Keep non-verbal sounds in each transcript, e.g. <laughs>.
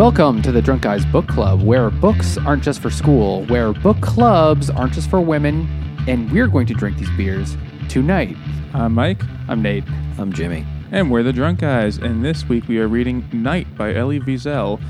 Welcome to the Drunk Guys Book Club, where books aren't just for school, where book clubs aren't just for women, and we're going to drink these beers tonight. I'm Mike, I'm Nate. I'm Jimmy. and we're the Drunk Guys. And this week we are reading Night by Elie Wiesel.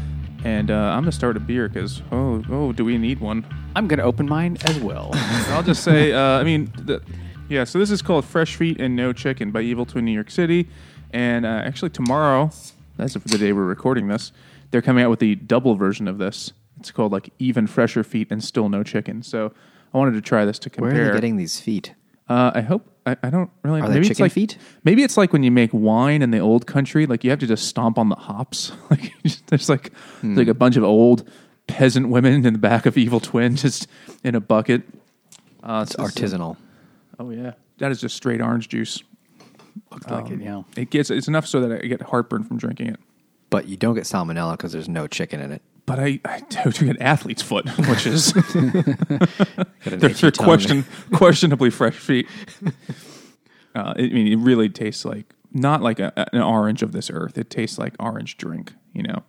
And uh, I'm gonna start a beer because oh oh do we need one? I'm going to open mine as well. <laughs> I'll just say uh, I mean the, yeah. So this is called Fresh Feet and No Chicken by Evil Twin New York City. And uh, actually tomorrow, that's the day we're recording this, they're coming out with the double version of this. It's called like Even Fresher Feet and Still No Chicken. So I wanted to try this to compare. Where compare. are they getting these feet? Uh, I hope I, I don't really. Are they maybe it's chicken like, feet? Maybe it's like when you make wine in the old country, like you have to just stomp on the hops. <laughs> Like you just- there's like Hmm. like a bunch of old peasant women in the back of Evil Twin, just in a bucket. Uh, It's so- artisanal. Oh yeah, that is just straight orange juice. Looks like it, yeah. It gets it's enough so that I get heartburn from drinking it. But you don't get salmonella because there's no chicken in it. But I, I do get athlete's foot, <laughs> which is <laughs> <laughs> they're, they're question, questionably fresh feet. Uh, I mean, it really tastes like not like a, an orange of this earth. It tastes like orange drink, you know,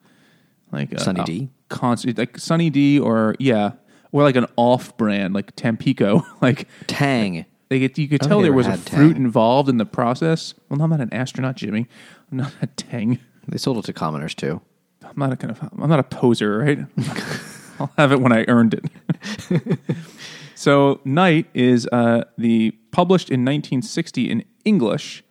like a, Sunny D? constant like Sunny D, or yeah, or like an off-brand like Tampico. like Tang. they get you could tell there was a fruit Tang. involved in the process. Well, no, I'm not an astronaut, Jimmy. I'm not a Tang. They sold it to commoners too. I'm not a kind of I'm not a poser, right? <laughs> I'll have it when I earned it. <laughs> so, Night is uh, the published in 1960 in English,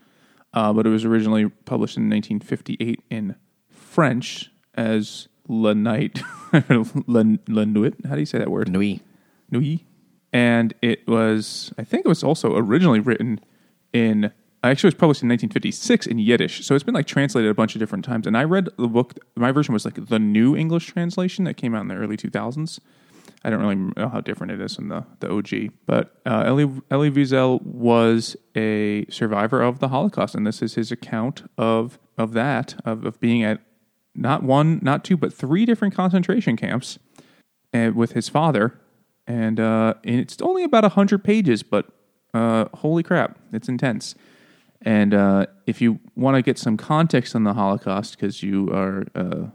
uh, but it was originally published in 1958 in French as La Night, La, <laughs> La Nuit. How do you say that word? Nui. Nuit. And it was, I think it was also originally written in, actually, was published in 1956 in Yiddish. So it's been like translated a bunch of different times. And I read the book, my version was like the new English translation that came out in the early 2000s. I don't really know how different it is from the, the OG. But uh, Elie, Elie Wiesel was a survivor of the Holocaust. And this is his account of, of that, of, of being at not one, not two, but three different concentration camps and with his father, and, uh, and it's only about hundred pages, but uh, holy crap, it's intense. And uh, if you want to get some context on the Holocaust, because you are uh,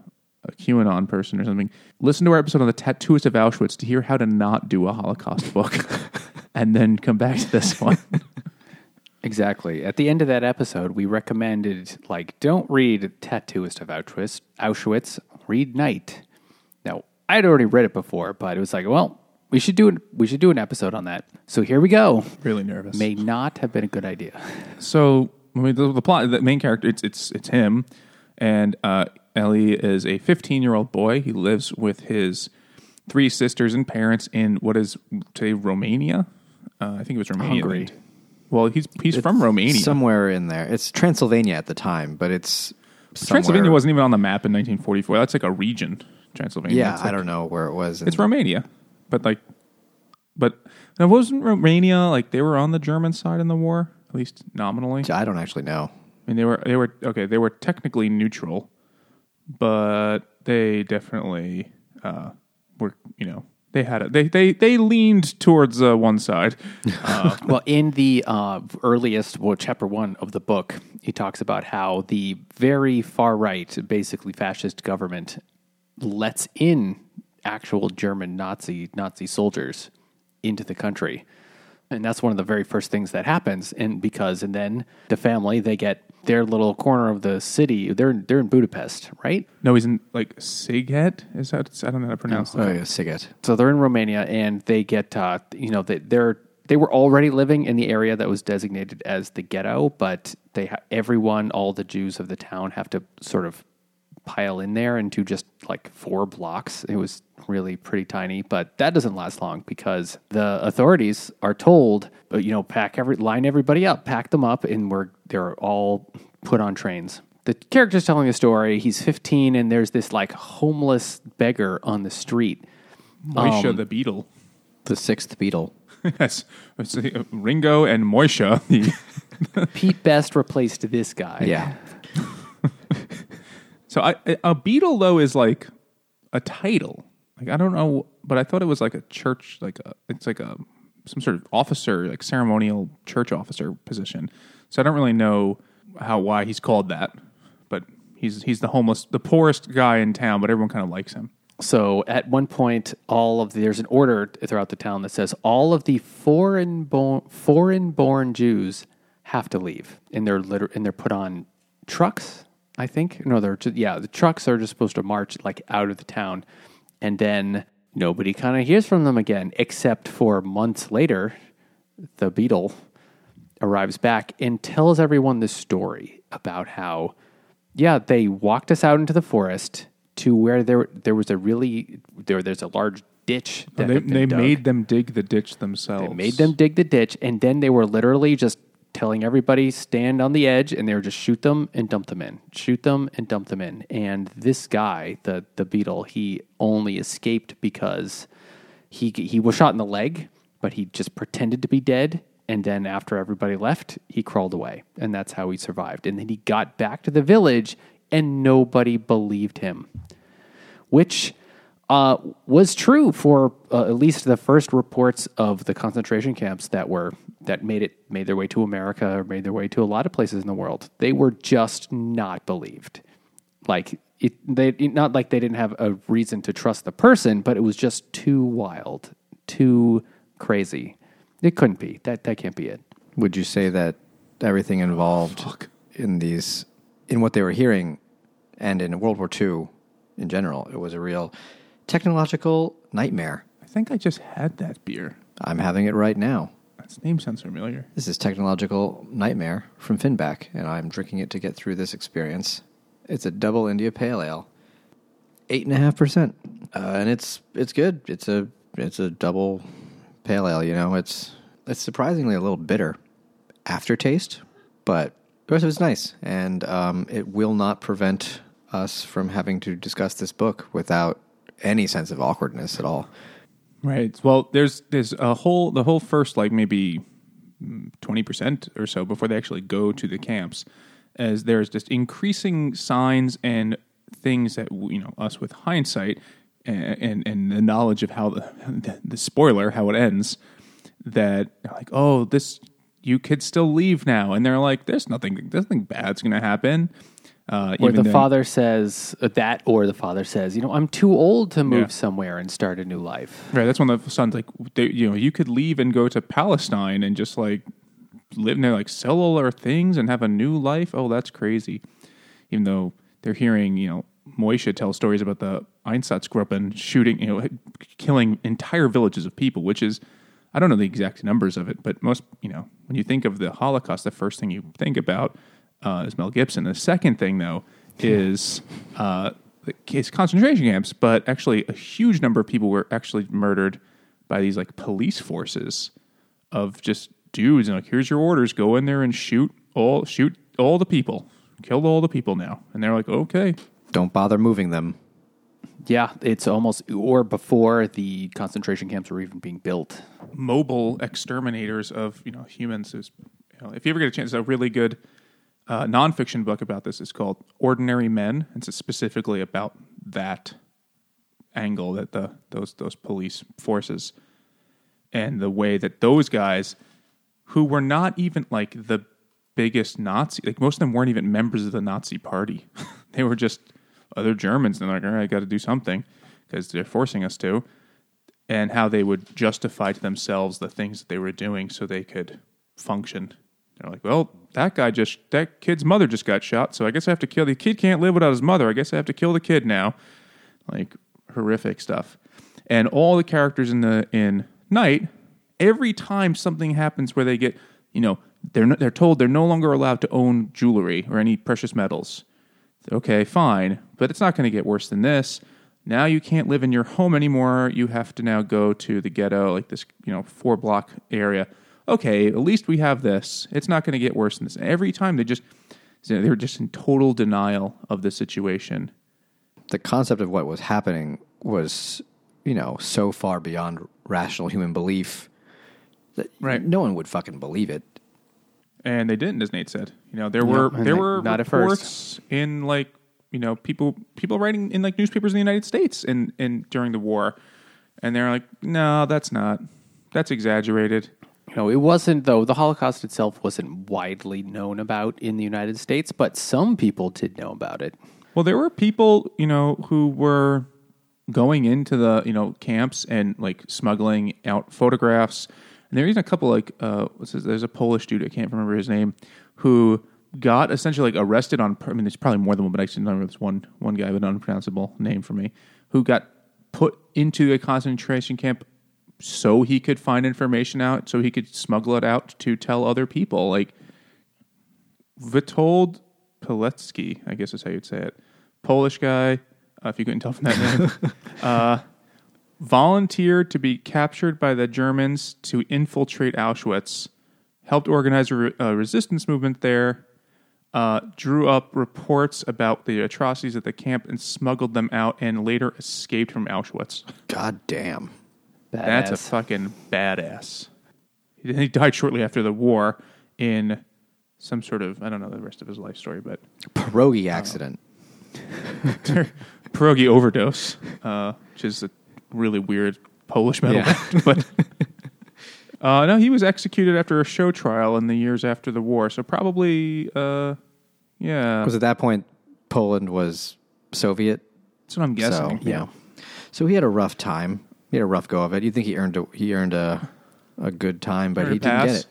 a QAnon person or something, listen to our episode on the Tattooist of Auschwitz to hear how to not do a Holocaust book, <laughs> and then come back to this one. <laughs> Exactly. At the end of that episode, we recommended like don't read Tattooist of Auschwitz. Auschwitz. Read Night. Now I'd already read it before, but it was like, well, we should do it. We should do an episode on that. So here we go. really nervous. May not have been a good idea. So I mean, the, the plot, the main character, it's it's it's him, and uh, Elie is a 15 year old boy. He lives with his three sisters and parents in what is today Romania. Uh, I think it was Romania. Hungary. Well, he's he's from Romania. Somewhere in there. It's Transylvania at the time, but it's Transylvania wasn't even on the map in 1944. That's like a region. Transylvania. Yeah, It's I don't know where it was. It's Romania, but like, but it wasn't Romania like they were on the German side in the war, at least nominally. I don't actually know. I mean, they were they were okay. They were technically neutral, but they definitely uh, were. You know, they had a, they they they leaned towards uh, one side. <laughs> well, in the uh, earliest, well, chapter one of the book, he talks about how the very far right, basically fascist government, lets in actual German Nazi Nazi soldiers into the country, and that's one of the very first things that happens. And because, and then the family they get their little corner of the city. They're they're in Budapest, right? No, he's in like Sighet. Is that I don't know how to pronounce Oh, that. yeah, Sighet. So they're in Romania, and they get uh, you know they, they're they were already living in the area that was designated as the ghetto, but they ha- everyone, all the Jews of the town, have to sort of pile in there into just like four blocks. It was really pretty tiny, but that doesn't last long because the authorities are told, uh, you know, pack every line everybody up, pack them up, and we're they're all put on trains. The character's telling a story. He's 15, and there's this like homeless beggar on the street. Moisha Um, the Beetle. The sixth Beetle. <laughs> yes, It's, uh, Ringo and Moisha. <laughs> <laughs> Pete Best replaced this guy. Yeah. So I, a beadle though is like a title. Like I don't know, but I thought it was like a church, like a it's like a some sort of officer, like ceremonial church officer position. So I don't really know how why he's called that, but he's he's the homeless, the poorest guy in town, but everyone kind of likes him. So at one point, all of the, there's an order throughout the town that says all of the foreign born foreign born Jews have to leave, and they're liter- and they're put on trucks. I think no, they're just, yeah, the trucks are just supposed to march like out of the town, and then nobody kind of hears from them again, except for months later, the beadle arrives back and tells everyone this story about how, yeah, they walked us out into the forest to where there there was a really there there's a large ditch. That They, they made them dig the ditch themselves. They made them dig the ditch, and then they were literally just telling everybody stand on the edge, and they were just shoot them and dump them in, shoot them and dump them in. And this guy, the the beadle, he only escaped because he he was shot in the leg, but he just pretended to be dead. And then after everybody left, he crawled away, and that's how he survived. And then he got back to the village, and nobody believed him which uh, was true for uh, at least the first reports of the concentration camps that were that made it made their way to America or made their way to a lot of places in the world. They were just not believed. Like it, they not like they didn't have a reason to trust the person, but it was just too wild, too crazy. It couldn't be. That that can't be it. Would you say that everything involved in these, in what they were hearing, and in World War II in general, it was a real technological nightmare? I think I just had that beer. I'm having it right now. Its name sounds familiar. This is technological nightmare from Finback, and I'm drinking it to get through this experience. It's a double India Pale Ale, eight and a half percent, uh, and it's it's good. It's a it's a double pale ale. You know, it's it's surprisingly a little bitter aftertaste, but the rest of it's nice, and um, it will not prevent us from having to discuss this book without any sense of awkwardness at all. Right. Well, there's there's a whole the whole first like maybe twenty percent or so before they actually go to the camps, as there's just increasing signs and things that you know us with hindsight and and, and the knowledge of how the, the the spoiler how it ends that like oh this you could still leave now and they're like there's nothing there's nothing bad's gonna happen. Uh, Or the then- father says uh, that, or the father says, you know, I'm too old to move Yeah. somewhere and start a new life. Right. That's when the son's like, they, you know, you could leave and go to Palestine and just like live there, like sell all our things and have a new life. Oh, that's crazy. Even though they're hearing, you know, Moishe tell stories about the Einsatzgruppen shooting, you know, killing entire villages of people, which is, I don't know the exact numbers of it, but most, you know, when you think of the Holocaust, the first thing you think about uh, is Mel Gibson. The second thing, though, is uh, the case concentration camps, but actually a huge number of people were actually murdered by these like police forces of just dudes and like here's your orders go in there and shoot all shoot all the people kill all the people now and they're like okay Don't bother moving them. Yeah, it's almost, or before the concentration camps were even being built. mobile exterminators of you know humans is you know, if you ever get a chance a really good uh, nonfiction book about this is called ordinary men it's specifically about that angle that the those those police forces and the way that those guys who were not even like the biggest Nazi, like most of them weren't even members of the Nazi party. <laughs> they were just other Germans. And they're like, all right, I got to do something because they're forcing us to. And how they would justify to themselves the things that they were doing so they could function. They're like, well, that guy just, that kid's mother just got shot. So I guess I have to kill the kid. Can't live without his mother. I guess I have to kill the kid now. Like horrific stuff. And all the characters in the, in Night, every time something happens where they get, you know, they're no, they're told they're no longer allowed to own jewelry or any precious metals. Okay, fine, but it's not going to get worse than this. Now you can't live in your home anymore. You have to now go to the ghetto, like this, you know, four block area. Okay, at least we have this. It's not going to get worse than this. Every time they just they were just in total denial of the situation. the concept of what was happening was, you know, so far beyond rational human belief that Right. no one would fucking believe it. and they didn't, as Nate said. You know, there were and there were not at reports in like you know people people writing in like newspapers in the United States in in during the war, and they're like, no, that's not that's exaggerated. You know, it wasn't though the Holocaust itself wasn't widely known about in the United States, but some people did know about it. Well, there were people, you know, who were going into the, you know, camps and like smuggling out photographs. And there's a couple like uh this? there's a Polish dude, I can't remember his name, who got essentially like arrested on I mean there's probably more than one, but I just remember this one one guy with an unpronounceable name for me, who got put into a concentration camp so he could find information out, so he could smuggle it out to tell other people. Like Witold Pilecki, I guess is how you'd say it. Polish guy, uh, if you couldn't tell from that name, <laughs> uh, volunteered to be captured by the Germans to infiltrate Auschwitz, helped organize a, re- a resistance movement there, uh, drew up reports about the atrocities at the camp and smuggled them out, and later escaped from Auschwitz. God damn. That's a fucking badass. He died shortly after the war in some sort of I don't know the rest of his life story, but Pierogi accident. <laughs> pierogi overdose, uh, which is a really weird Polish metal Yeah. band. But <laughs> uh, no, he was executed after a show trial in the years after the war. So probably, uh, yeah, Because at that point, Poland was Soviet. that's what I'm guessing. So, yeah. So he had a rough time. He had a rough go of it. You think he earned a, he earned a a good time, but Earned he a didn't pass? get it.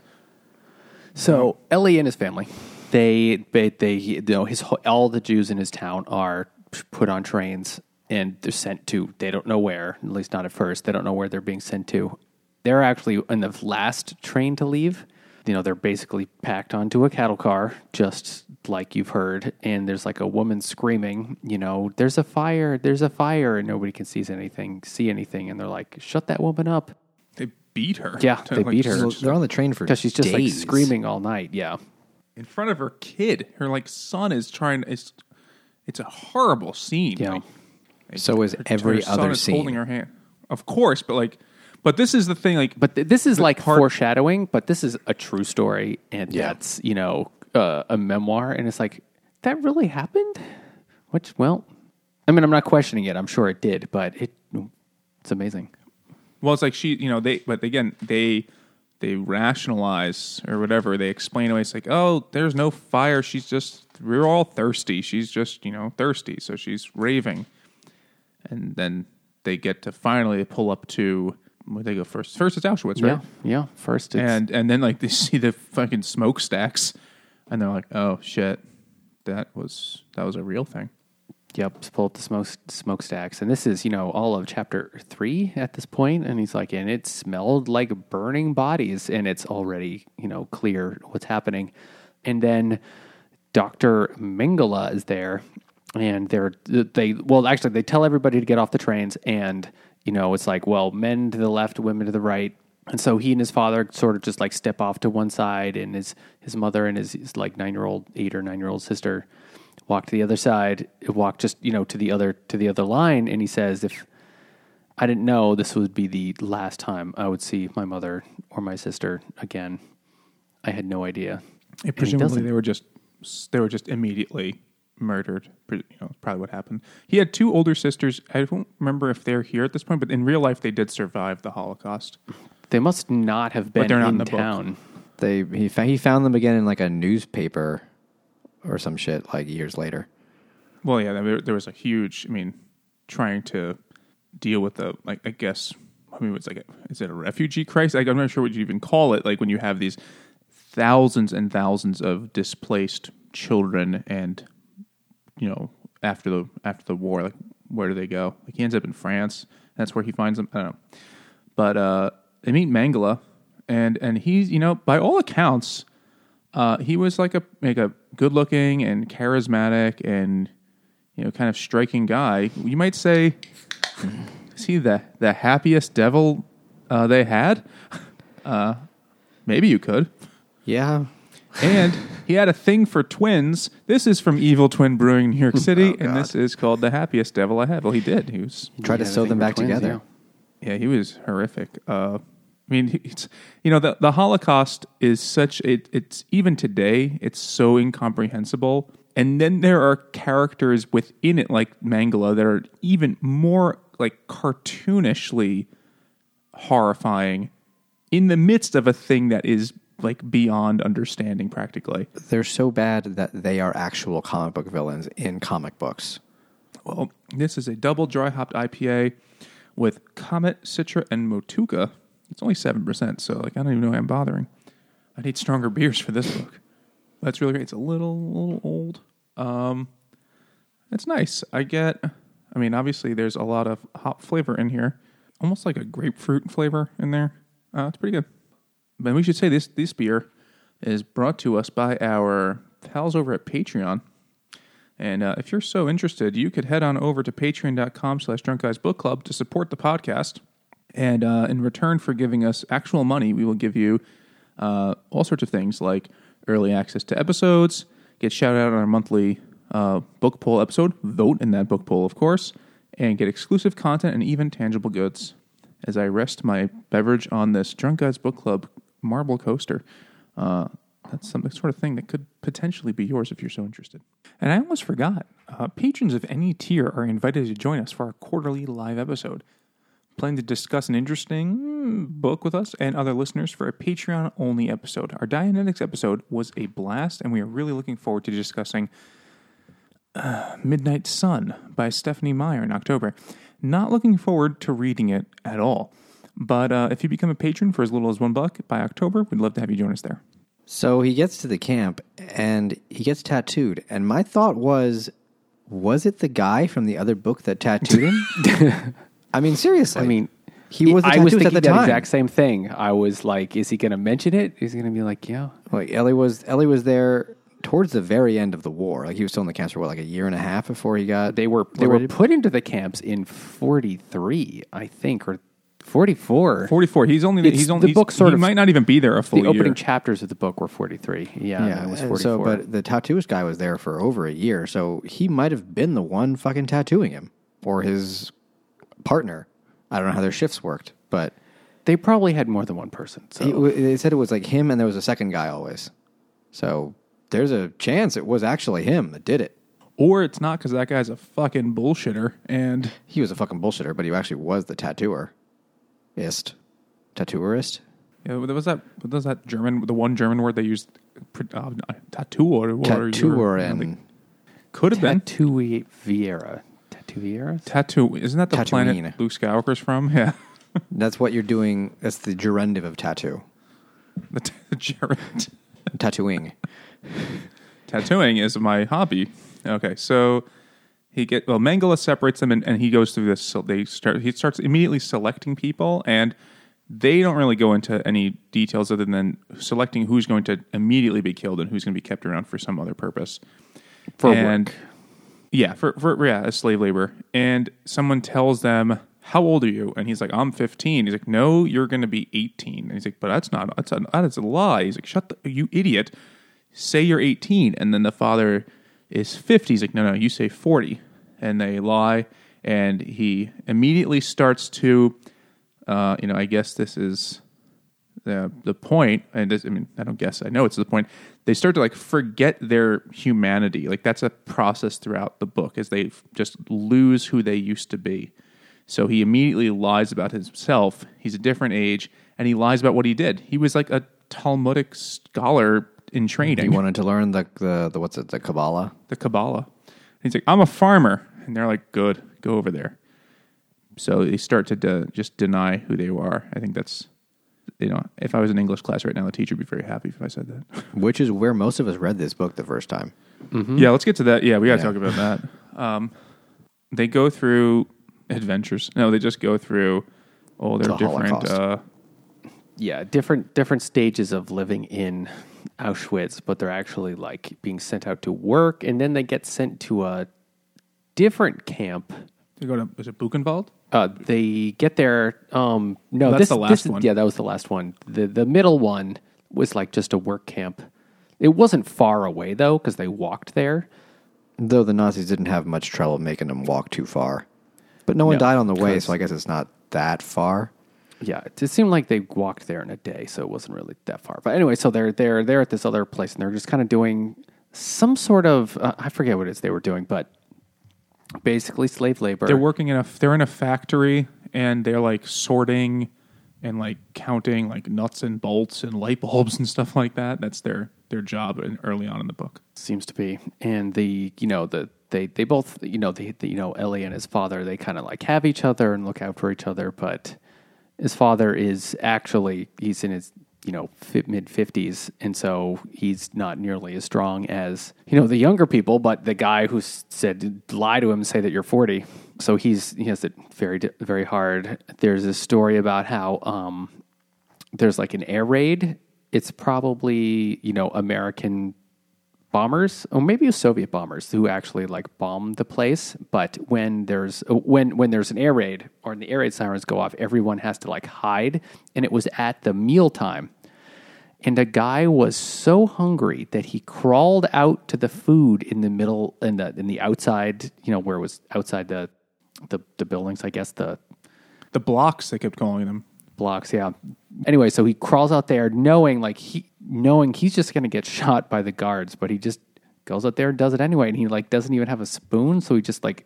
So Elie and his family, they they, they you know his whole- all the Jews in his town are put on trains and they're sent to they don't know where at least not at first they don't know where they're being sent to. They're actually in the last train to leave. You know they're basically packed onto a cattle car, just like you've heard. And there's like a woman screaming, you know, "There's a fire! There's a fire!" And nobody can see anything, see anything. And they're like, "Shut that woman up!" They beat her. Yeah, they like, beat her. Well, they're on the train for Because she's just like screaming all night. Yeah. in front of her kid. Her like son is trying. It's it's a horrible scene. Yeah. Like, So is her- every her son other is scene. holding her hand. Of course, but like, but this is the thing. Like, But th- this is like part- foreshadowing, but this is a true story, and Yeah. that's you know uh, a memoir, and it's like that really happened. Which, well, I mean, I'm not questioning it. I'm sure it did, but it it's amazing. well, it's like she, you know, they. But again, they they rationalize or whatever. They explain away. It's like, oh, there's no fire. She's just we're all thirsty. She's just you know thirsty, so she's raving. And then they get to finally pull up to where they go first. First, it's Auschwitz, right? Yeah, yeah. First, it's, and and then like <laughs> they see the fucking smokestacks, and they're like, "Oh shit, that was that was a real thing." Yep, pull up the smoke smokestacks, and this is you know all of chapter three at this point, and he's like, and it smelled like burning bodies, and it's already you know clear what's happening, and then Doctor Mengele is there, and they're they well actually they tell everybody to get off the trains, and you know it's like well men to the left, women to the right, and so he and his father sort of just like step off to one side, and his his mother and his, his like nine year old, eight or nine year old sister walk to the other side, walk just you know to the other to the other line, and he says, "If I didn't know this would be the last time I would see my mother or my sister again, I had no idea." And presumably they were just they were just immediately murdered. You know, probably what happened. He had two older sisters. I don't remember if they're here at this point, but in real life, they did survive the Holocaust. They must not have been they're not in, in the book. town. They he fa- he found them again in like a newspaper or some shit like years later. Well, yeah, there, there was a huge. I mean, trying to deal with the like. I guess. I mean, it's like, a, is it a refugee crisis? Like, I'm not sure what you even call it. Like when you have these thousands and thousands of displaced children, and you know, after the after the war, like where do they go? Like he ends up in France. That's where he finds them. I don't know. But uh, they meet Mengele, and and he's you know by all accounts, uh, he was like a like a good looking and charismatic and you know kind of striking guy. You might say, is he the the happiest devil uh, they had? Uh, maybe you could. Yeah, And he had a thing for twins. This is from Evil Twin Brewing, in New York <laughs> City, and this is called the happiest devil I had. Well, he did. He was try to Yeah, I sew think them we're back twins, together. yeah. yeah, he was horrific. Uh, I mean, it's you know the the Holocaust is such it, it's even today it's so incomprehensible. And then there are characters within it like Mengele that are even more like cartoonishly horrifying in the midst of a thing that is like beyond understanding practically. They're so bad that they are actual comic book villains in comic books. Well, this is a double dry hopped IPA with Comet, Citra, and Motueka. It's only 7%, so like I don't even know why I'm bothering. I need stronger beers for this book. That's really great. It's a little, little old. Um, it's nice. I get, I mean, obviously there's a lot of hop flavor in here, almost like a grapefruit flavor in there. Uh, it's pretty good. But we should say this this beer is brought to us by our pals over at Patreon. And uh, if you're so interested, you could head on over to patreon.com slash drunk guys book club to support the podcast. And uh, in return for giving us actual money, we will give you uh, all sorts of things like early access to episodes, get shout out on our monthly uh, book poll episode, vote in that book poll, of course, and get exclusive content and even tangible goods. As I rest my beverage on this Drunk Guys Book Club marble coaster, uh, that's some sort of thing that could potentially be yours if you're so interested. And I almost forgot uh, patrons of any tier are invited to join us for our quarterly live episode. Plan to discuss an interesting book with us and other listeners for a Patreon only episode. Our Dianetics episode was a blast, and we are really looking forward to discussing uh, Midnight Sun by Stephenie Meyer in October. Not looking forward to reading it at all. But uh, if you become a patron for as little as one buck by October, we'd love to have you join us there. So he gets to the camp and he gets tattooed. And my thought was, was it the guy from the other book that tattooed him? <laughs> I mean, seriously. I mean, he was the I was thinking at the that time. exact same thing. I was like, is he going to mention it? Is he going to be like, yeah? Like Elie was Elie was there towards the very end of the war. Like he was still in the camps for what, like a year and a half before he got. They were they were put into the camps in 43, I think, or 44. 44. He's only, It's- he's only, the he's- book sort he of- might not even be there a full year. the opening year. chapters of the book were 43. Yeah, Yeah, it was and 44. so but the tattooist guy was there for over a year, so he might have been the one fucking tattooing him or his partner. I don't know how their shifts worked, but they probably had more than one person. So he, they said it was like him and there was a second guy always. So there's a chance it was actually him that did it. Or it's not because that guy's a fucking bullshitter. And He was a fucking bullshitter, but he actually was the tattooer. Ist. Tattooerist? yeah, what was that? What was that German? The one German word they used, uh, tattoo or or- Tattooer and could have been Tattoo Vieira. Tattoo Vieira? tattoo. Isn't that the Tatooine. planet Luke Skywalker's from? <laughs> Yeah, that's what you're doing. That's the gerundive of tattoo. the t- <laughs> gerund. Tattooing. tattooing is my hobby. Okay, so he get well. Mengele separates them, and, and he goes through this. So they start. He starts immediately selecting people, and they don't really go into any details other than selecting who's going to immediately be killed and who's going to be kept around for some other purpose. For and, work. Yeah, for for yeah, as slave labor. And someone tells them, "How old are you?" And he's like, "I'm 15." He's like, "No, you're going to be 18." And he's like, "But that's not that's a that is a lie." He's like, "Shut the you idiot! Say you're 18." And then the father is 50. He's like, "No, no, you say 40." And they lie, and he immediately starts to, uh, you know, I guess this is the the point, and this, I mean, I don't guess, I know it's the point. They start to like forget their humanity. Like that's a process throughout the book, as they just lose who they used to be. So he immediately lies about himself. He's a different age, and he lies about what he did. He was like a Talmudic scholar in training, He wanted to learn the, the, the what's it, the Kabbalah? the Kabbalah. And he's like, I'm a farmer, and they're like, good, go over there. So they start to de- just deny who they are. I think that's, you know, if I was in English class right now, the teacher would be very happy if I said that. <laughs> Which is where most of us read this book the first time. Yeah, let's get to that. Yeah, we got to Yeah. talk about that. Um, they go through adventures. No, they just go through all their The different. Uh, yeah, different different stages of living in Auschwitz, but they're actually like being sent out to work, and then they get sent to a different camp. they go to was it Buchenwald? Uh, they get there. Um, no, That's this, the last is- one. Yeah, that was the last one. The the middle one was like just a work camp. It wasn't far away though, because they walked there. Though the Nazis didn't have much trouble making them walk too far. But no one No, died on the way, so I guess it's not that far. Yeah, it it seemed like they walked there in a day, so it wasn't really that far. But anyway, so they're they're they're at this other place, and they're just kind of doing some sort of uh, I forget what it is they were doing, but basically slave labor. They're working in a. They're in a factory and they're like sorting and like counting like nuts and bolts and light bulbs and stuff like that. That's their their job in, early on in the book. seems to be and the you know the they they both you know the, the you know Elie and his father they kind of like have each other and look out for each other but his father is actually he's in his you know mid 50s and so he's not nearly as strong as you know the younger people but the guy who said lie to him say that you're 40 so he's he has it very very hard. There's this story about how um there's like an air raid. It's probably you know american bombers or maybe it was soviet bombers who actually like bombed the place but when there's uh, when when there's an air raid or when the air raid sirens go off everyone has to like hide and it was at the meal time, and a guy was so hungry that he crawled out to the food in the middle in the in the outside you know where it was outside the the, the buildings i guess the The blocks they kept calling them. Blocks yeah. Anyway so he crawls out there knowing like he knowing he's just going to get <laughs> shot by the guards but he just goes out there and does it anyway and he like doesn't even have a spoon so he just like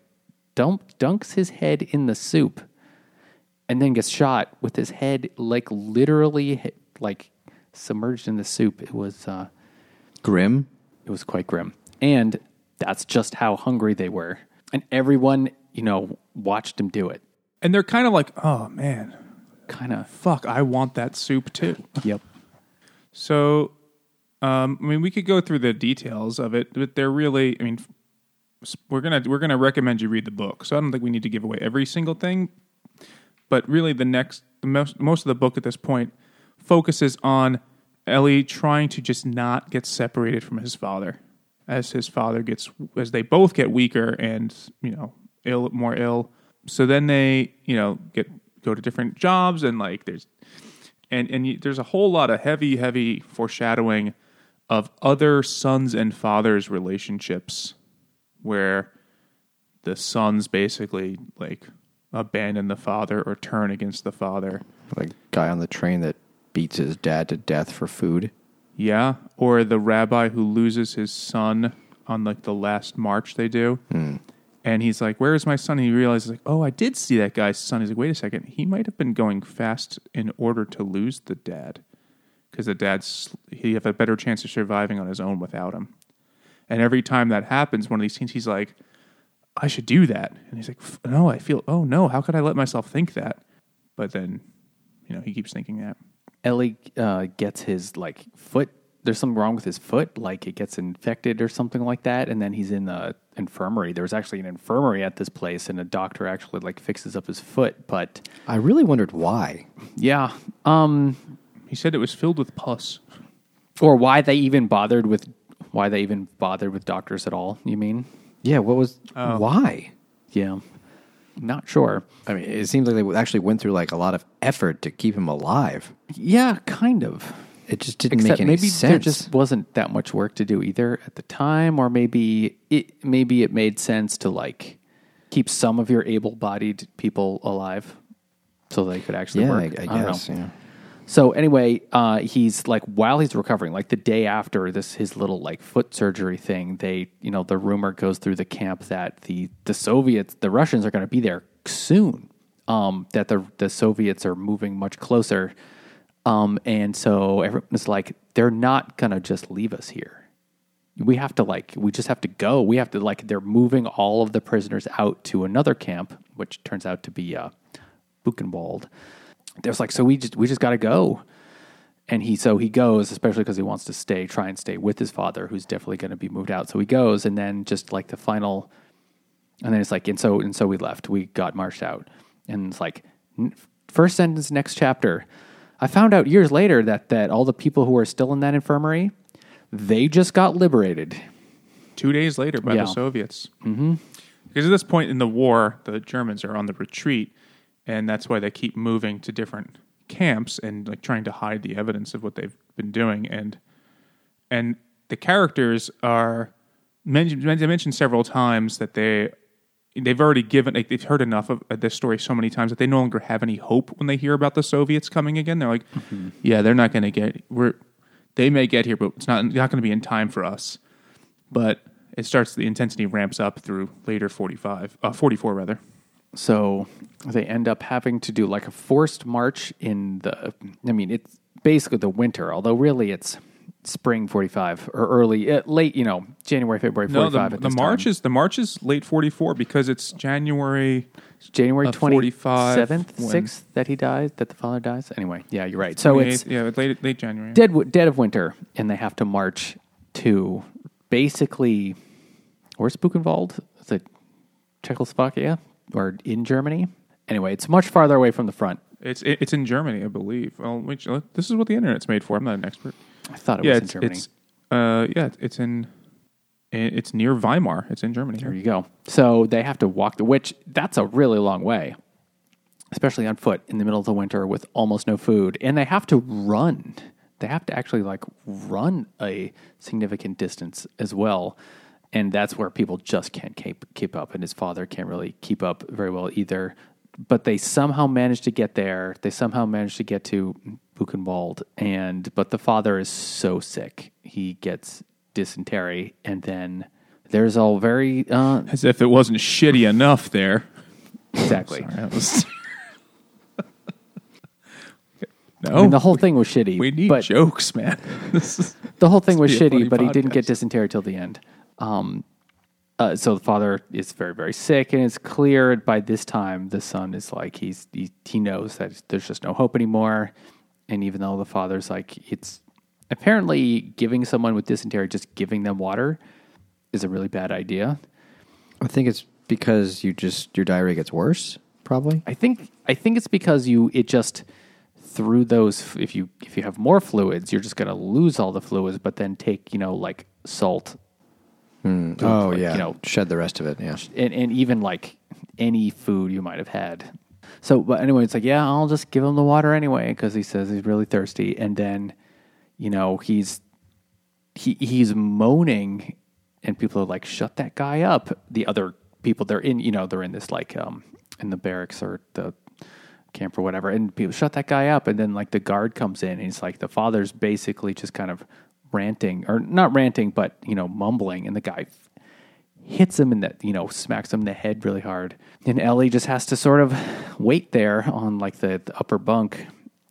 dump dunks his head in the soup and then gets shot with his head like literally like submerged in the soup. It was uh Grim. it was quite grim. And that's just how hungry they were. And everyone you know watched him do it. And they're kind of like, oh man, kind of fuck, I want that soup too. <laughs> yep So, um, I mean, we could go through the details of it, but they're really, I mean, we're gonna we're gonna recommend you read the book. So I don't think we need to give away every single thing, but really, the next the most most of the book at this point focuses on Elie trying to just not get separated from his father, as his father gets as they both get weaker and you know ill more ill. So then they you know get go to different jobs and like there's and and you, there's a whole lot of heavy heavy foreshadowing of other sons and fathers relationships where the sons basically like abandon the father or turn against the father. Like guy on the train that beats his dad to death for food. yeah or the rabbi who loses his son on like the last march they do hmm. And he's like where's my son? And he realizes like oh i did see that guy's son. He's like wait a second. He might have been going fast in order to lose the dad because the dad's he have a better chance of surviving on his own without him. And every time that happens one of these scenes he's like i should do that. And he's like no i feel oh no how could i let myself think that? But then you know he keeps thinking that. Ellie uh, gets his like foot. There's something wrong with his foot, like it gets infected or something like that, and then he's in the infirmary. There was actually an infirmary at this place, and a doctor actually like fixes up his foot. But I really wondered why. yeah, um, he said it was filled with pus or why they even bothered with why they even bothered with doctors at all? You mean? Yeah, what was why? Yeah, not sure. I mean, it seems like they actually went through like a lot of effort to keep him alive. Yeah, kind of. It just didn't Except make any maybe sense. there just wasn't that much work to do either at the time, or maybe it maybe it made sense to like keep some of your able-bodied people alive, so they could actually yeah, I, work. I don't know. guess. Yeah. So anyway, uh, he's like while he's recovering, like the day after this his little like foot surgery thing, they you know the rumor goes through the camp that the the Soviets, the Russians are going to be there soon. Um, that the the Soviets are moving much closer, um, and so everyone's like they're not going to just leave us here. We have to like we just have to go. We have to like they're moving all of the prisoners out to another camp, which turns out to be uh, Buchenwald. There's like so we just we just got to go. And he so he goes especially because he wants to stay try and stay with his father who's definitely going to be moved out. So he goes and then just like the final and then it's like and so and so we left. We got marched out. And it's like first sentence next chapter i found out years later that that all the people who are still in that infirmary they just got liberated two days later by Yeah. the Soviets. Mm-hmm. Because at this point in the war, the Germans are on the retreat, and that's why they keep moving to different camps and like trying to hide the evidence of what they've been doing. And and the characters are mentioned. Mentioned several times that they they've already given like they've heard enough of this story so many times that they no longer have any hope when they hear about the Soviets coming again. They're like, yeah, they're not going to get we're they may get here, but it's not not going to be in time for us but it starts the intensity ramps up through later 45 uh, 44 rather So they end up having to do like a forced march in the. I mean, it's basically the winter, although really it's spring 45 or early, uh, late, you know, January, February 45. No, the, the March time. is the March is late forty four because it's January. January uh, 27th, 6th that he dies, that the father dies. Anyway, yeah, you're right. So it's yeah, late late January. dead, dead of winter, and they have to march to basically, where's Buchenwald? Is it Czechoslovakia or in Germany? Anyway, it's much farther away from the front. It's it's in Germany, I believe. Well, which, uh, this is what the internet's made for. I'm not an expert. I thought it yeah, was in it's, Germany. it's uh yeah, it's in it's near Weimar. It's in Germany. There you go. So they have to walk the which that's a really long way, especially on foot in the middle of the winter with almost no food, and they have to run. They have to actually like run a significant distance as well, and that's where people just can't keep keep up, and his father can't really keep up very well either. But they somehow manage to get there. They somehow manage to get to Buchenwald, and but the father is so sick he gets dysentery, and then there's all very uh, As if it wasn't shitty enough there. exactly. Sorry, was- <laughs> no, I mean, the whole thing was shitty. we need but jokes, man. <laughs> Is- the whole thing was be a funny shitty, but he didn't get dysentery till the end. Um, uh, so the father is very, very sick, and it's clear by this time the son is like he's he, he knows that there's just no hope anymore. And even though the father's like it's apparently giving someone with dysentery just giving them water is a really bad idea. I think it's because you just your diarrhea gets worse. Probably. I think I think it's because you it just through those if you if you have more fluids you're just going to lose all the fluids but then take you know like salt hmm. Oh like, yeah. you know- shed the rest of it. Yeah. and, and even like any food you might have had. So, but anyway, it's like, yeah, I'll just give him the water anyway because he says he's really thirsty. And then, you know, he's he he's moaning, and people are like, "Shut that guy up!" The other people, they're in, you know, they're in this like um in the barracks or the camp or whatever, and people shut that guy up. And then like the guard comes in, and he's like, the father's basically just kind of ranting or not ranting, but you know, mumbling, and the guy hits him in the you know smacks him in the head really hard. And Elie just has to sort of wait there on like the, the upper bunk.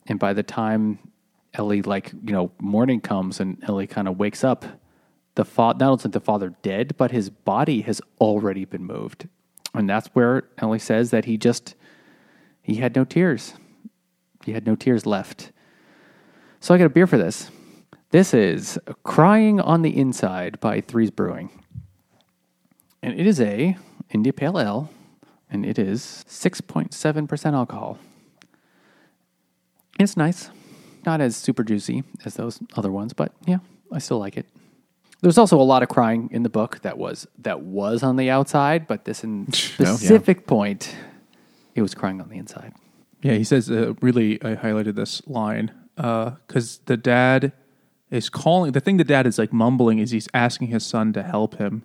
And by the time Elie like you know morning comes and Elie kind of wakes up the father, not only is the father dead but his body has already been moved. And that's where Elie says that he just he had no tears. He had no tears left. So i got a beer for this. This is crying on the inside by threes brewing and it is a India Pale Ale, and it is 6.7% alcohol. It's nice. Not as super juicy as those other ones, but yeah, I still like it. There's also a lot of crying in the book that was that was on the outside, but this in <laughs> yeah. specific point, it was crying on the inside. Yeah, he says uh, really. I highlighted this line because the dad is calling. The thing the dad is like mumbling is he's asking his son to help him,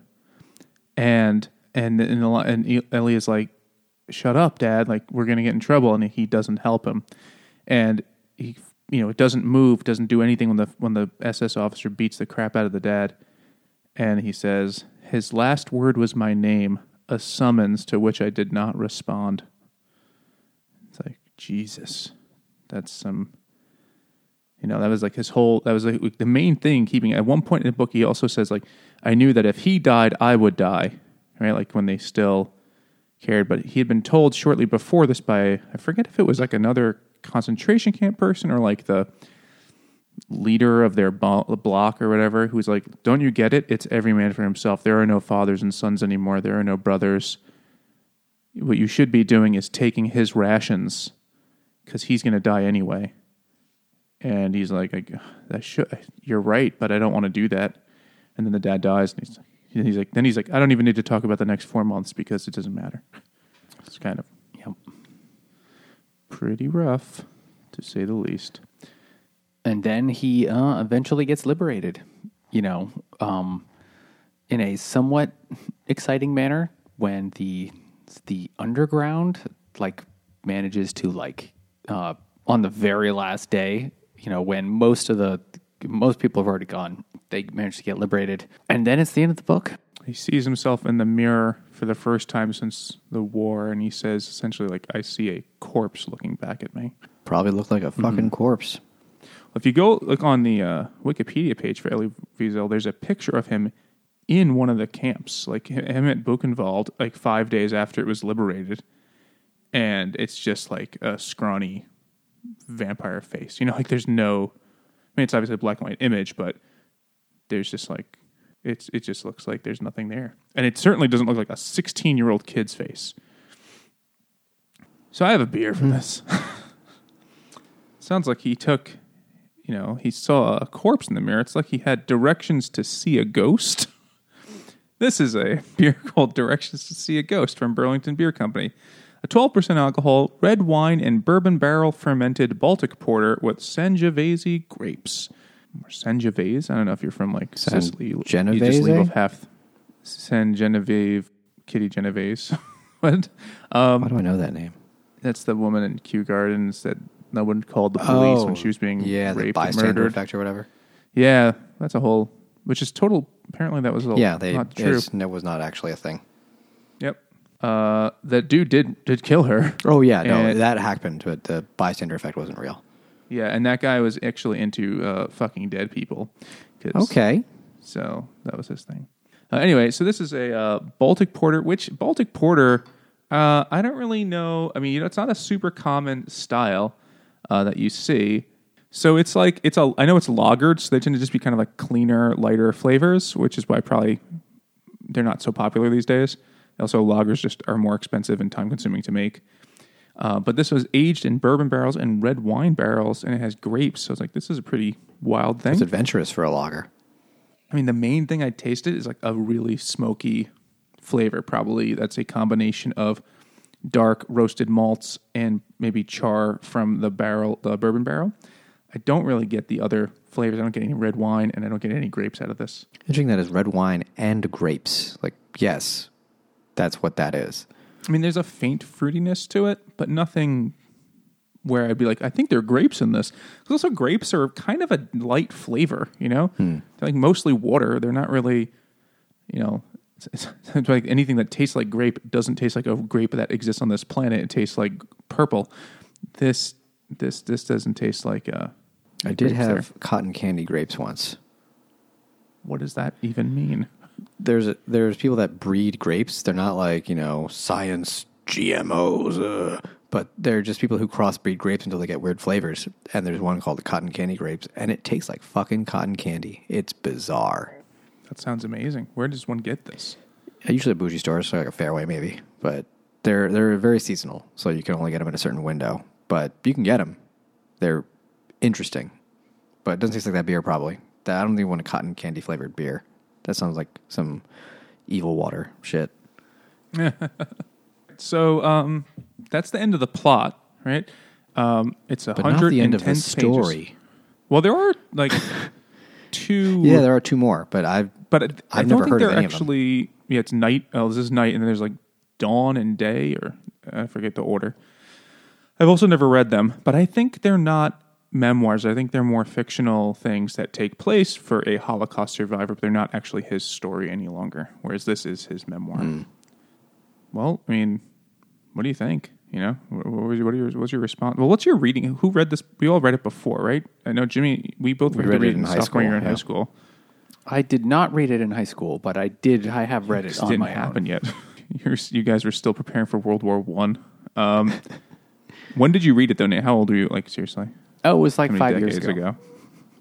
and and and, and Elie is like, "Shut up, dad! Like we're gonna get in trouble," and he doesn't help him, and he you know it doesn't move, doesn't do anything when the when the SS officer beats the crap out of the dad, and he says his last word was my name, a summons to which I did not respond. It's like Jesus, that's some. You know, that was like his whole. That was like the main thing. Keeping at one point in the book, he also says like, "I knew that if he died, I would die." Right, like when they still cared. But he had been told shortly before this by I forget if it was like another concentration camp person or like the leader of their block or whatever, who's like, "Don't you get it? It's every man for himself. There are no fathers and sons anymore. There are no brothers." what you should be doing is taking his rations because he's going to die anyway. And he's like, I, I should, you're right, but I don't want to do that. And then the dad dies, and he's, and he's like, then he's like, I don't even need to talk about the next four months because it doesn't matter. It's kind of Yep. pretty rough, to say the least. and then he uh, eventually gets liberated. You know, um, in a somewhat exciting manner when the the underground like manages to like uh, on the very last day. You know, when most of the most people have already gone, they manage to get liberated, and then it's the end of the book. he sees himself in the mirror for the first time since the war, and he says essentially like, "I see a corpse looking back at me." Probably looked like a fucking corpse. If you go look on the uh, Wikipedia page for Elie Wiesel, there's a picture of him in one of the camps, like him at Buchenwald, like five days after it was liberated, and it's just like a scrawny vampire face. You know, like there's no. I mean, it's obviously a black and white image, but there's just like it's it just looks like there's nothing there, and it certainly doesn't look like a 16 year old kid's face. So I have a beer from hmm. this. <laughs> Sounds like he took, you know, he saw a corpse in the mirror. It's like he had directions to see a ghost. <laughs> This is a beer called Directions to See a Ghost from Burlington Beer Company. A 12% alcohol, red wine, and bourbon barrel fermented Baltic porter with Sangiovese grapes. Or Sangiovese? I don't know if you're from like San Sicily. You just Genovese? leave off half. San Genevieve, Kitty Genovese. <laughs> what? Um, Why do I know that name? that's the woman in Kew Gardens that no one called the police when Oh, she was being yeah, the raped and murdered. effect or whatever. Yeah, that's a whole, which is total. Apparently, that was a, Yeah, they not true. That was not actually a thing. Uh, that dude did did kill her. Oh yeah, no, And- that happened, but the bystander effect wasn't real. Yeah, and that guy was actually into uh, fucking dead people. Okay, So that was his thing. Uh, anyway, so this is a uh, Baltic Porter, which Baltic Porter, uh, I don't really know. I mean, you know, it's not a super common style uh, that you see. So it's like it's a. I know it's lagered, so they tend to just be kind of like cleaner, lighter flavors, which is why probably they're not so popular these days. Also, lagers just are more expensive and time consuming to make. Uh, but this was aged in bourbon barrels and red wine barrels, and it has grapes. So it's like this is a pretty wild thing. it's adventurous for a lager. I mean, the main thing I tasted is like a really smoky flavor. Probably that's a combination of dark roasted malts and maybe char from the barrel, the bourbon barrel. I don't really get the other flavors. I don't get any red wine, and I don't get any grapes out of this. Interesting that is red wine and grapes. Like, yes, that's what that is. I mean, there's a faint fruitiness to it, but nothing where I'd be like, I think there are grapes in this. Because also, grapes are kind of a light flavor, you know? They're like mostly water. They're not really, you know, it's, it's, it's like anything that tastes like grape doesn't taste like a grape that exists on this planet. It tastes like purple. This, this, this doesn't taste like. Uh, I did grapes there. have cotton candy grapes once. What does that even mean? There's there's people that breed grapes. They're not like you know science GMOs, uh, but they're just people who crossbreed grapes until they get weird flavors. And there's one called the cotton candy grapes, and it tastes like fucking cotton candy. It's bizarre. That sounds amazing. Where does one get this? Usually at bougie stores, so like a Fairway maybe, but they're they're very seasonal, so you can only get them in a certain window. But you can get them. They're interesting, but it doesn't taste like that beer probably. That I don't even want a cotton candy flavored beer. That sounds like some evil water shit. <laughs> So um, that's the end of the plot, right? Um, it's a But hundred not the end of ten the story. Well, there are like <laughs> two. Yeah, there are two more, but I've but I- I I've don't never think heard of they're any of them. actually. Yeah, it's night. Oh, this is night, and then there's like dawn and day, or I forget the order. I've also never read them, but I think they're not memoirs. I think they're more fictional things that take place for a Holocaust survivor, but they're not actually his story any longer. Whereas this is his memoir. Hmm. Well, I mean, what do you think? You know, what, what was your, what are your, what's your response? Well, what's your reading? Who read this? We all read it before, right? I know Jimmy. We both We read, read it it in high sophomore year school, in high school. I did not read it in high school, but I did. I have read it This on didn't my happen own. yet. <laughs> You're, you guys were still preparing for World War One. Um, <laughs> when did you read it though, Nate? How old were you? Like seriously, Oh, it was like five years decades ago.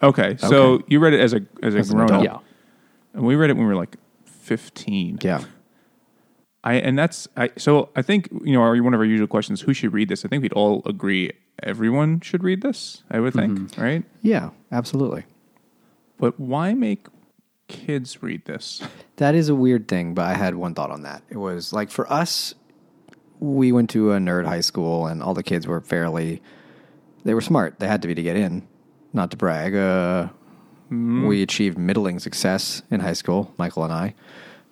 Okay, so you read it as a as a As an grown up, adult. Yeah. and we read it when we were like fifteen. yeah. I and that's I. So I think you know our, one of our usual questions: Who should read this? I think we'd all agree everyone should read this. I would think, Mm-hmm. right? Yeah, absolutely. But why make kids read this? That is a weird thing, but I had one thought on that. It was like for us, we went to a nerd high school, and all the kids were fairly. They were smart. They had to be to get in. Not to brag. Uh, We achieved middling success in high school, Michael and I.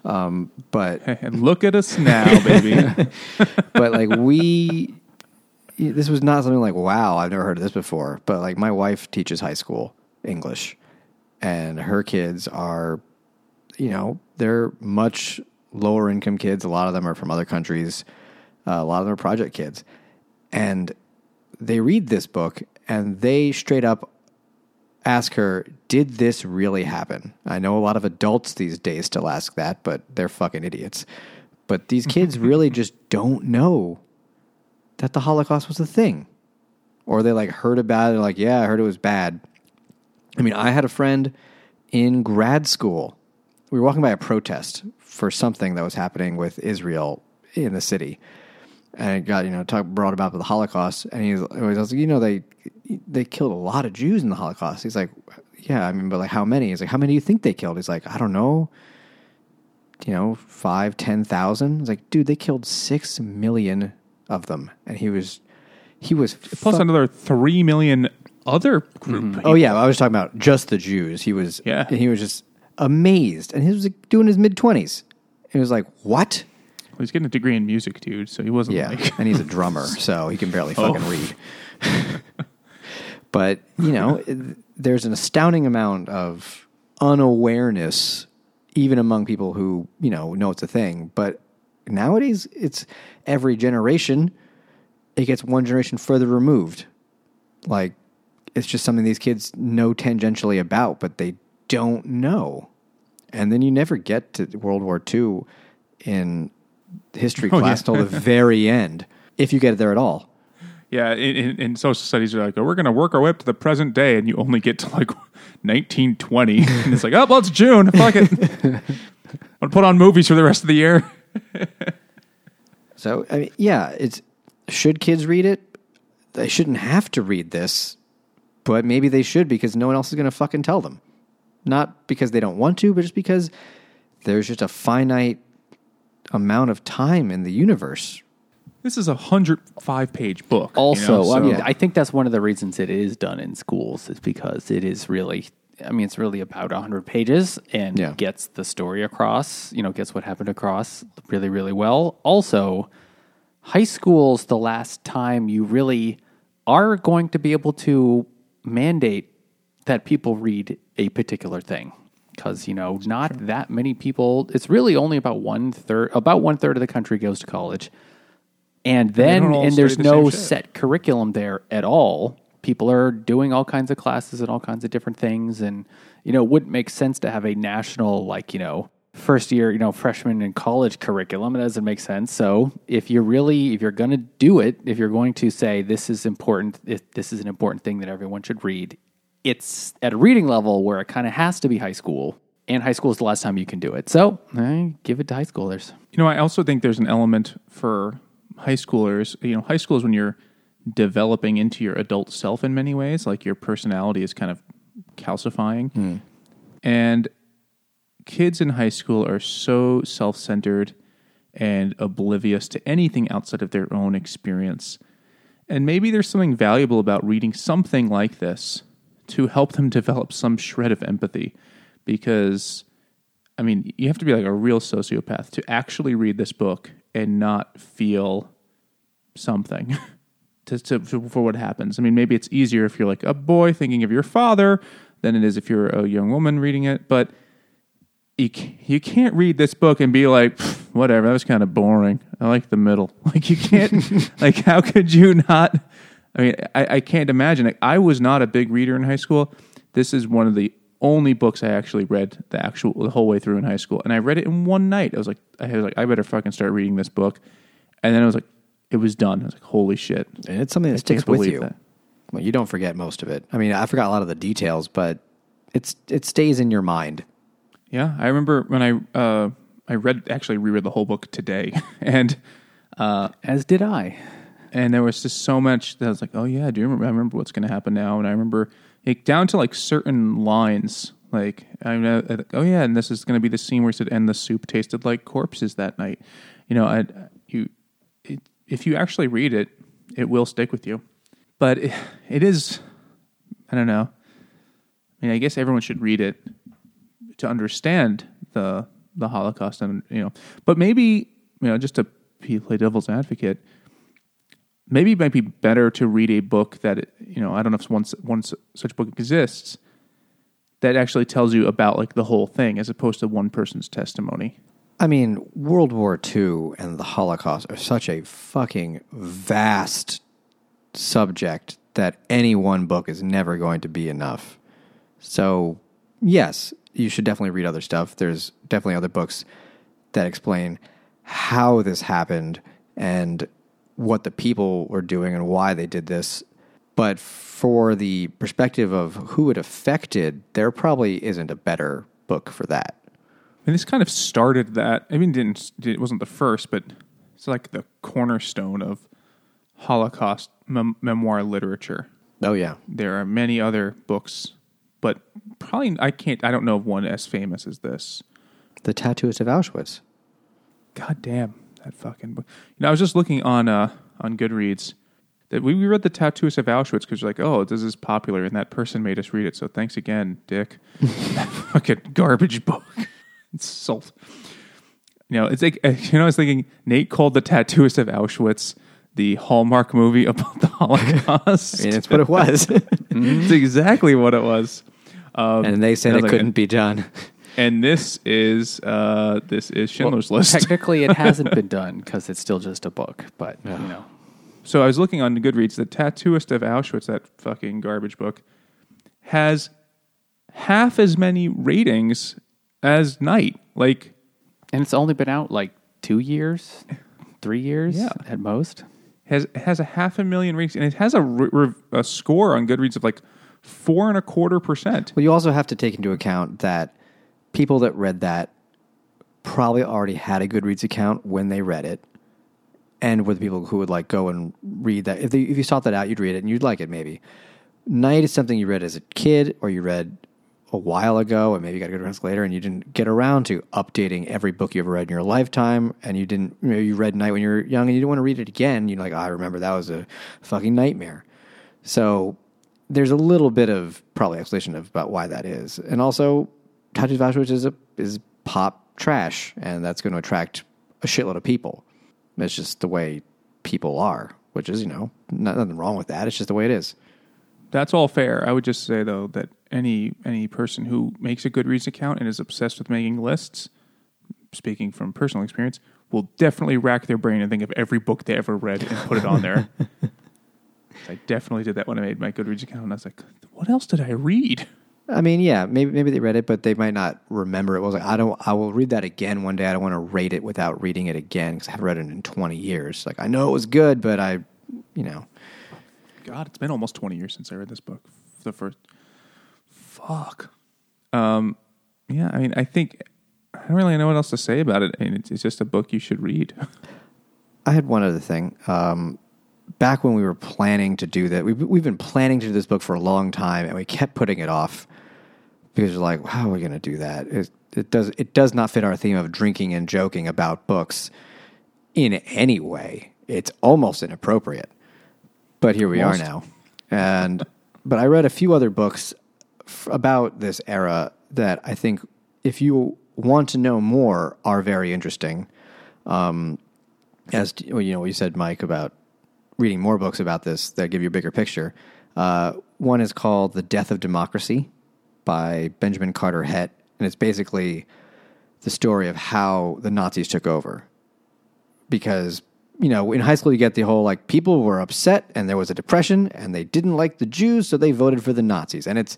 Um, but <laughs> look at us now, <laughs> baby. <laughs> but like we this was not something like wow i've never heard of this before but like my wife teaches high school english and her kids are you know, they're much lower income kids. A lot of them are from other countries. Uh, a lot of them are project kids. And they read this book and they straight up ask her, Did this really happen? I know a lot of adults these days still ask that, but they're fucking idiots. But these kids <laughs> really just don't know that the Holocaust was a thing. Or they like heard about it, like, yeah, I heard it was bad. I mean, I had a friend in grad school. We were walking by a protest for something that was happening with Israel in the city. And it got, you know, talk, brought about the Holocaust. And he was, I was like, you know, they they killed a lot of Jews in the Holocaust. He's like, yeah, I mean, but like how many? He's like, how many do you think they killed? He's like, I don't know, you know, five, ten thousand. He's like, dude, they killed six million of them, and he was, he was Plus fu- another three million other group. Mm-hmm. Oh yeah, I was talking about just the Jews. He was, Yeah. and he was just amazed, and he was like, doing his mid twenties. He was like, what? He's getting a degree in music, dude. So he wasn't Yeah, like and he's a drummer, <laughs> so he can barely Oh. fucking read. <laughs> but you know, <laughs> there's an astounding amount of unawareness, even among people who you know know it's a thing. But nowadays, it's every generation. It gets one generation further removed. Like it's just something these kids know tangentially about, but they don't know. And then you never get to World War II in history Oh, class yeah. till the <laughs> very end, if you get there at all. Yeah, in, in, in social studies, you're like, oh, we're going to work our way up to the present day, and you only get to like <laughs> 1920. <laughs> and it's like, oh, well, it's June. Fuck it. I'm going to put on movies for the rest of the year. So I mean, yeah, it's should kids read it? They shouldn't have to read this, but maybe they should because no one else is going to fucking tell them. Not because they don't want to, but just because there's just a finite amount of time in the universe. This is a 105 page book. you Also, know, I mean, I think that's one of the reasons it is done in schools is because it is really, I mean, it's really about 100 pages and Yeah. gets the story across, you know, gets what happened across really, really well. Also, high school's the last time you really are going to be able to mandate that people read a particular thing. Because, you know, not that many people, it's really only about one third, about one third of the country goes to college. And then, and there's the no set curriculum there at all. People are doing all kinds of classes and all kinds of different things. And, you know, it wouldn't make sense to have a national, like, you know, first year, you know, freshman in college curriculum. It doesn't make sense. So if you're really, if you're going to do it, if you're going to say this is important, if this is an important thing that everyone should read, it's at a reading level where it kind of has to be high school. And high school is the last time you can do it. So eh, give it to high schoolers. You know, I also think there's an element for high schoolers. You know, high school is when you're developing into your adult self in many ways, like your personality is kind of calcifying. And kids in high school are so self centered and oblivious to anything outside of their own experience. And maybe there's something valuable about reading something like this to help them develop some shred of empathy because I mean, you have to be like a real sociopath to actually read this book and not feel something <laughs> to, to, for what happens. I mean, maybe it's easier if you're like a boy thinking of your father than it is if you're a young woman reading it. But you you can't read this book and be like, whatever, that was kind of boring. I like the middle. <laughs> Like you can't. <laughs> like how could you not? I mean, I, I can't imagine. Like, I was not a big reader in high school. This is one of the only books I actually read the actual the whole way through in high school, and I read it in one night. I was like, I was like, I better fucking start reading this book, and then I was like, it was done. I was like, holy shit! And it's something that I sticks with you. that. Well, you don't forget most of it. I mean, I forgot a lot of the details, but it's it stays in your mind. Yeah, I remember when I uh, I read actually reread the whole book today, <laughs> and uh, As did I. and there was just so much that I was like, oh yeah, do you remember? I remember what's going to happen now, and I remember like, down to like certain lines. Like I know, uh, oh yeah, and this is going to be the scene where he said, "And the soup tasted like corpses that night." You know, I, you, it, if you actually read it, it will stick with you. But it, it is, I don't know. I mean, I guess everyone should read it to understand the the Holocaust, and you know, but maybe you know, just to play devil's advocate, maybe it might be better to read a book that you know I don't know if one one such book exists that actually tells you about like the whole thing as opposed to one person's testimony. I mean, World War II and the Holocaust are such a fucking vast subject that any one book is never going to be enough. So, yes, you should definitely read other stuff. There's definitely other books that explain how this happened and what the people were doing and why they did this. But for the perspective of who it affected, there probably isn't a better book for that. And this kind of started that. I mean, it didn't it wasn't the first, but it's like the cornerstone of Holocaust mem- memoir literature. Oh, yeah. There are many other books, but probably I can't. I don't know of one as famous as this. The Tattooist of Auschwitz. God damn that fucking book. You know, I was just looking on uh on Goodreads that we, we read the Tattooist of Auschwitz because you're like, oh, this is popular, and that person made us read it. So thanks again, Dick. <laughs> fucking garbage book. <laughs> It's sold. You know, it's like <laughs> you know, I was thinking Nate called the Tattooist of Auschwitz the Hallmark movie about the Holocaust. I mean, it's what it was. it's exactly what it was. Um, and they said I it like, couldn't be done. And this is uh, this is Schindler's List. <laughs> Technically, it hasn't been done because it's still just a book. But you know, So I was looking on Goodreads. The Tattooist of Auschwitz, that fucking garbage book, has half as many ratings as Night. Like, and it's only been out like two years, three years Yeah. at most. has has a half a million ratings, and it has a, re- re- a score on Goodreads of like four and a quarter percent. Well, you also have to take into account that people that read that probably already had a Goodreads account when they read it, and were the people who would like go and read that. If they, if you sought that out, you'd read it and you'd like it maybe. Night is something you read as a kid or you read a while ago, and maybe you got a good reference later, and you didn't get around to updating every book you ever read in your lifetime, and you didn't. You, know, you read Night when you were young, and you didn't want to read it again. You're like, oh, I remember that was a fucking nightmare. So there's a little bit of probably explanation of about why that is, and also Tattooed Auschwitz is a is pop trash, and that's going to attract a shitload of people. It's just the way people are, which is you know not, nothing wrong with that. It's just the way it is. That's all fair. I would just say though that any any person who makes a Goodreads account and is obsessed with making lists, speaking from personal experience, will definitely rack their brain and think of every book they ever read and put it on there. <laughs> I definitely did that when I made my Goodreads account. And I was like, what else did I read? I mean, yeah, maybe maybe they read it, but they might not remember it. it was like I don't. I will read that again one day. I don't want to rate it without reading it again because I haven't read it in twenty years. Like I know it was good, but I, you know, God, it's been almost 20 years since I read this book. The first. Fuck. Um, yeah, I mean, I think I don't really know what else to say about it. I mean, it's, it's just a book you should read. <laughs> I had one other thing. Um, back when we were planning to do that, we've, we've been planning to do this book for a long time, and we kept putting it off because you're like, how are we going to do that? It, it does it does not fit our theme of drinking and joking about books in any way. It's almost inappropriate. But here we are now, and but I read a few other books f- about this era that I think, if you want to know more, are very interesting as well, you know, you said, Mike, about reading more books about this that give you a bigger picture. Uh, one is called "The Death of Democracy" by Benjamin Carter Hett, and it's basically the story of how the Nazis took over. Because you know, in high school, you get the whole like people were upset and there was a depression and they didn't like the Jews, so they voted for the Nazis, and it's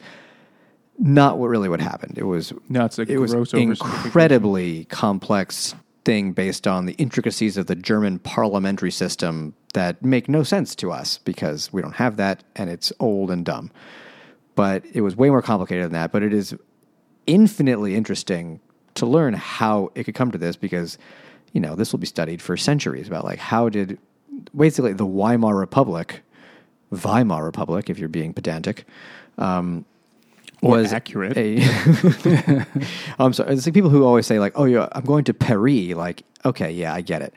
not what really what happened. It was No, it's a it was incredibly complex thing based on the intricacies of the German parliamentary system that make no sense to us because we don't have that and it's old and dumb. But it was way more complicated than that. But it is infinitely interesting to learn how it could come to this because, you know, this will be studied for centuries about like how did basically the Weimar Republic, Weimar Republic, if you're being pedantic, um, was accurate. A, <laughs> I'm sorry. It's like people who always say like, "Oh, yeah, I'm going to Paris." Like, okay, yeah, I get it,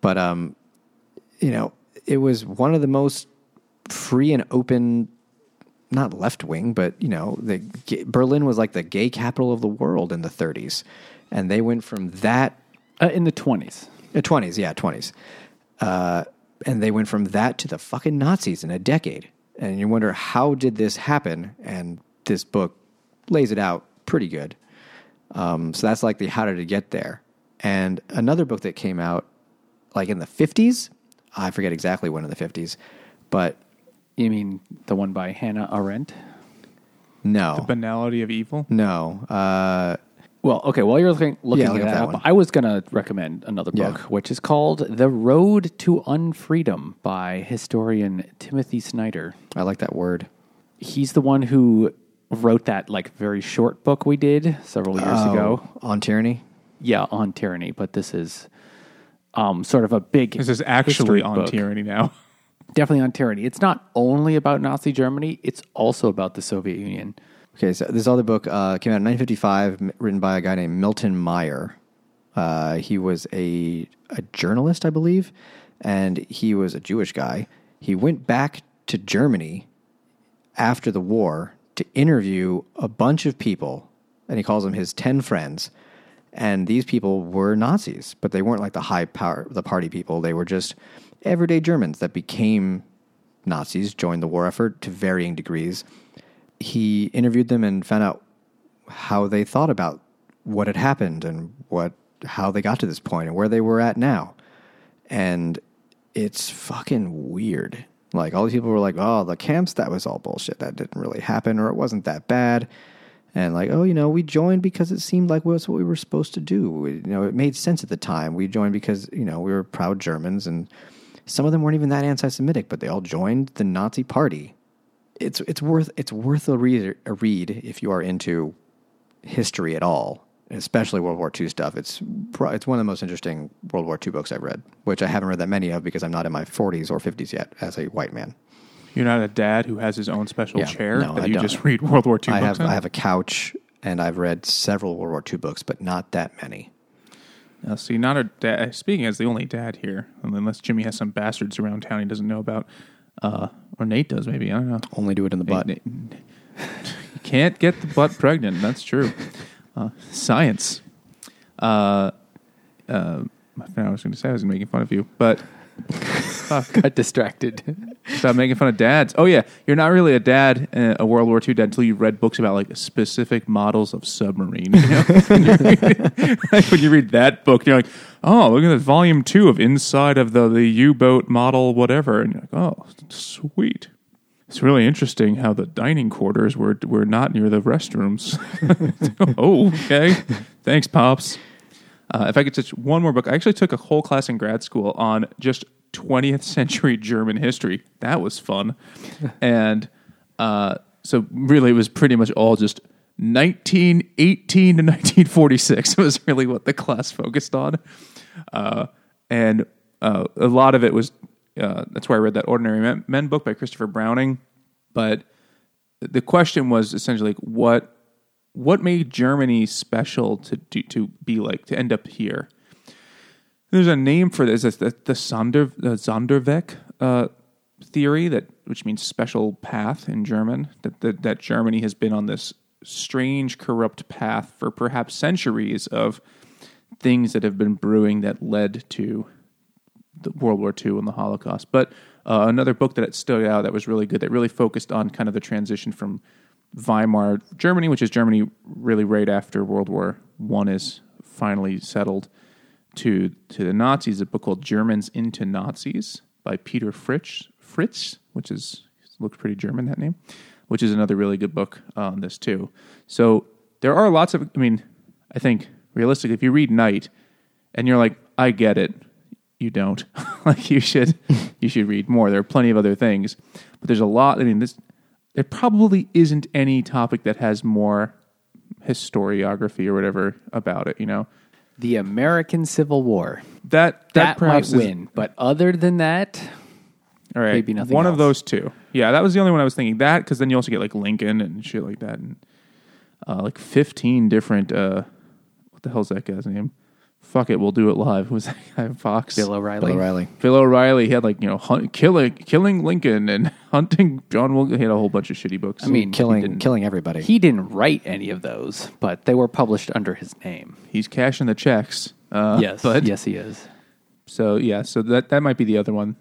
but um, you know, it was one of the most free and open, not left wing, but you know, the Berlin was like the gay capital of the world in the 30s, and they went from that Uh, in the twenties. uh, 20s, yeah, 20s. Uh, and they went from that to the fucking Nazis in a decade. And you wonder, how did this happen? And this book lays it out pretty good. Um, so that's like the how did it get there. And another book that came out like in the 50s, I forget exactly when in the 50s, but You mean the one by Hannah Arendt? no. The Banality of evil. no. Uh, Well, okay. While you're looking, looking Yeah, look that at that up, one. I was going to recommend another Yeah. book, which is called "The Road to Unfreedom" by historian Timothy Snyder. I like that word. He's the one who wrote that like very short book we did several years ago. Oh, on tyranny. Yeah, on tyranny. But this is um, sort of a big. This is actually on book. tyranny now. <laughs> Definitely on tyranny. It's not only about Nazi Germany; it's also about the Soviet Union. Okay, so this other book uh, came out in 1955, written by a guy named Milton Mayer. Uh, he was a a journalist, I believe, and he was a Jewish guy. He went back to Germany after the war to interview a bunch of people, and he calls them his ten friends. And these people were Nazis, but they weren't like the high power, the party people. They were just everyday Germans that became Nazis, joined the war effort to varying degrees. He interviewed them and found out how they thought about what had happened and what how they got to this point and where they were at now. And it's fucking weird. Like all these people were like, "Oh, the camps that was all bullshit. That didn't really happen or it wasn't that bad." And like, "Oh, you know, we joined because it seemed like was what we were supposed to do. We, you know, it made sense at the time. We joined because, you know, we were proud Germans and some of them weren't even that anti-Semitic, but they all joined the Nazi party. It's it's worth it's worth a read a read if you are into history at all, especially World War II stuff. It's it's one of the most interesting World War II books I've read, which I haven't read that many of because I'm not in my 40s or 50s yet as a white man. You're not a dad who has his own special Yeah, chair no, that I you don't. just read World War II I books have on? I have a couch and I've read several World War II books, but not that many. Now, see, not a dad. Speaking as the only dad here, unless Jimmy has some bastards around town he doesn't know about, uh, or Nate does maybe. I don't know. Only do it in the butt. Nate- Nate- <laughs> you can't get the butt pregnant. That's true. Uh, science. Uh, uh, I forgot what I was going to say. I was making fun of you, but <laughs> Got distracted. Stop making fun of dads. Oh yeah, you're not really a dad, uh, a World War II dad, until you've read books about like specific models of submarine. You know? <laughs> like when you read that book, you're like, oh, look at that volume two of Inside of the the U boat model, whatever, and you're like, oh, sweet. It's really interesting how the dining quarters were were not near the restrooms. <laughs> oh, okay. Thanks, pops. Uh, if I could touch one more book, I actually took a whole class in grad school on just 20th <laughs> century German history. That was fun. <laughs> and uh, so, really, it was pretty much all just 1918 to <laughs> 1946 was really what the class focused on. Uh, and uh, a lot of it was uh, that's why I read that Ordinary Men, Men book by Christopher Browning. But the question was essentially like, what what made Germany special to do, to be like to end up here? There's a name for this. It's the, the Sonder the Sonderweg uh, theory that which means special path in German. That, that that Germany has been on this strange corrupt path for perhaps centuries of things that have been brewing that led to the World War II and the Holocaust. But uh, another book that stood out that was really good that really focused on kind of the transition from Weimar Germany, which is Germany really right after World War One is finally settled, to to the Nazis. A book called Germans into Nazis by Peter Fritz, Fritz, which is looks pretty German that name, which is another really good book on this too. So there are lots of. I mean, I think realistically, if you read Night and you're like, I get it, you don't. <laughs> like you should you should read more. There are plenty of other things, but there's a lot. I mean, this there probably isn't any topic that has more historiography or whatever about it. You know the American Civil War. that that, That, might is- win, but other than that, all right, maybe nothing One of those two. Yeah, that was the only one I was thinking. That because then you also get like Lincoln and shit like that, and uh, like fifteen different. Uh, what the hell's that guy's name? Fuck it, we'll do it live. Who <laughs> was that guy? Fox. Bill O'Reilly. Bill O'Reilly. Bill O'Reilly he had like you know hunt, killing killing Lincoln and <laughs> hunting John Wilkes. He had a whole bunch of shitty books. I mean, killing killing everybody. he didn't write any of those, but they were published under his name. he's cashing the checks. Uh, yes, but yes, he is. So yeah, so that that might be the other one.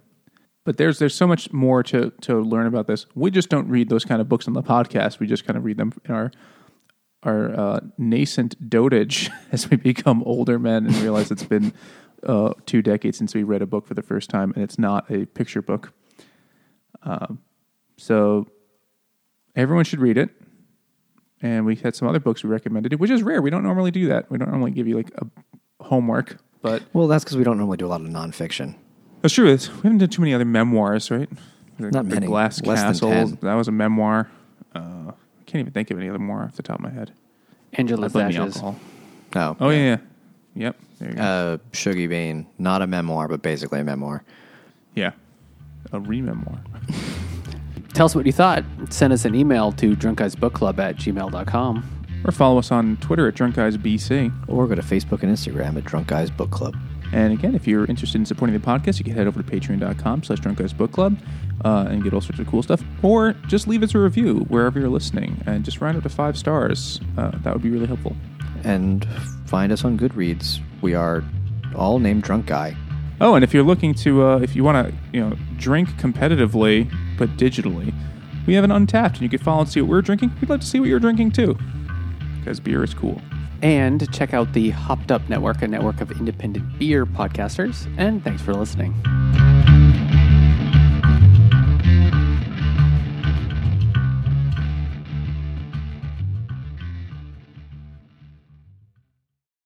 But there's there's so much more to to learn about this. We just don't read those kind of books on the podcast. We just kind of read them in our our uh, nascent dotage <laughs> as we become older men and realize it's been uh, two decades since we read a book for the first time, and it's not a picture book. Um, so everyone should read it. And we had some other books we recommended, which is rare. We don't normally do that. We don't normally give you like a homework, but Well, that's because we don't normally do a lot of nonfiction. that's true. It's, we haven't done too many other memoirs, right? The, Not the many. Glass Less Castle. 10. That was a memoir. Uh, can't even think of any other more off the top of my head. I Angela's blame Ashes. alcohol. No. Oh yeah, yeah. Yep. There you go. Uh, Shuggie Bain, not a memoir, but basically a memoir. yeah. A rememoir. <laughs> Tell us what you thought. Send us an email to drunkguysbookclub at gmail.com. Or follow us on Twitter at Drunk Guys BC. Or go to Facebook and Instagram at Drunk Guys Book Club. And again, if you're interested in supporting the podcast, you can head over to patreon.com slash drunk guys book club uh, and get all sorts of cool stuff. Or just leave us a review wherever you're listening and just round up to five stars. Uh, that would be really helpful. And find us on Goodreads. We are all named Drunk Guy. Oh, and if you're looking to, uh, if you want to, you know, drink competitively but digitally, we have an Untappd, and you can follow and see what we're drinking. We'd love to see what you're drinking too, because beer is cool. And check out the Hopped Up Network, a network of independent beer podcasters. And thanks for listening.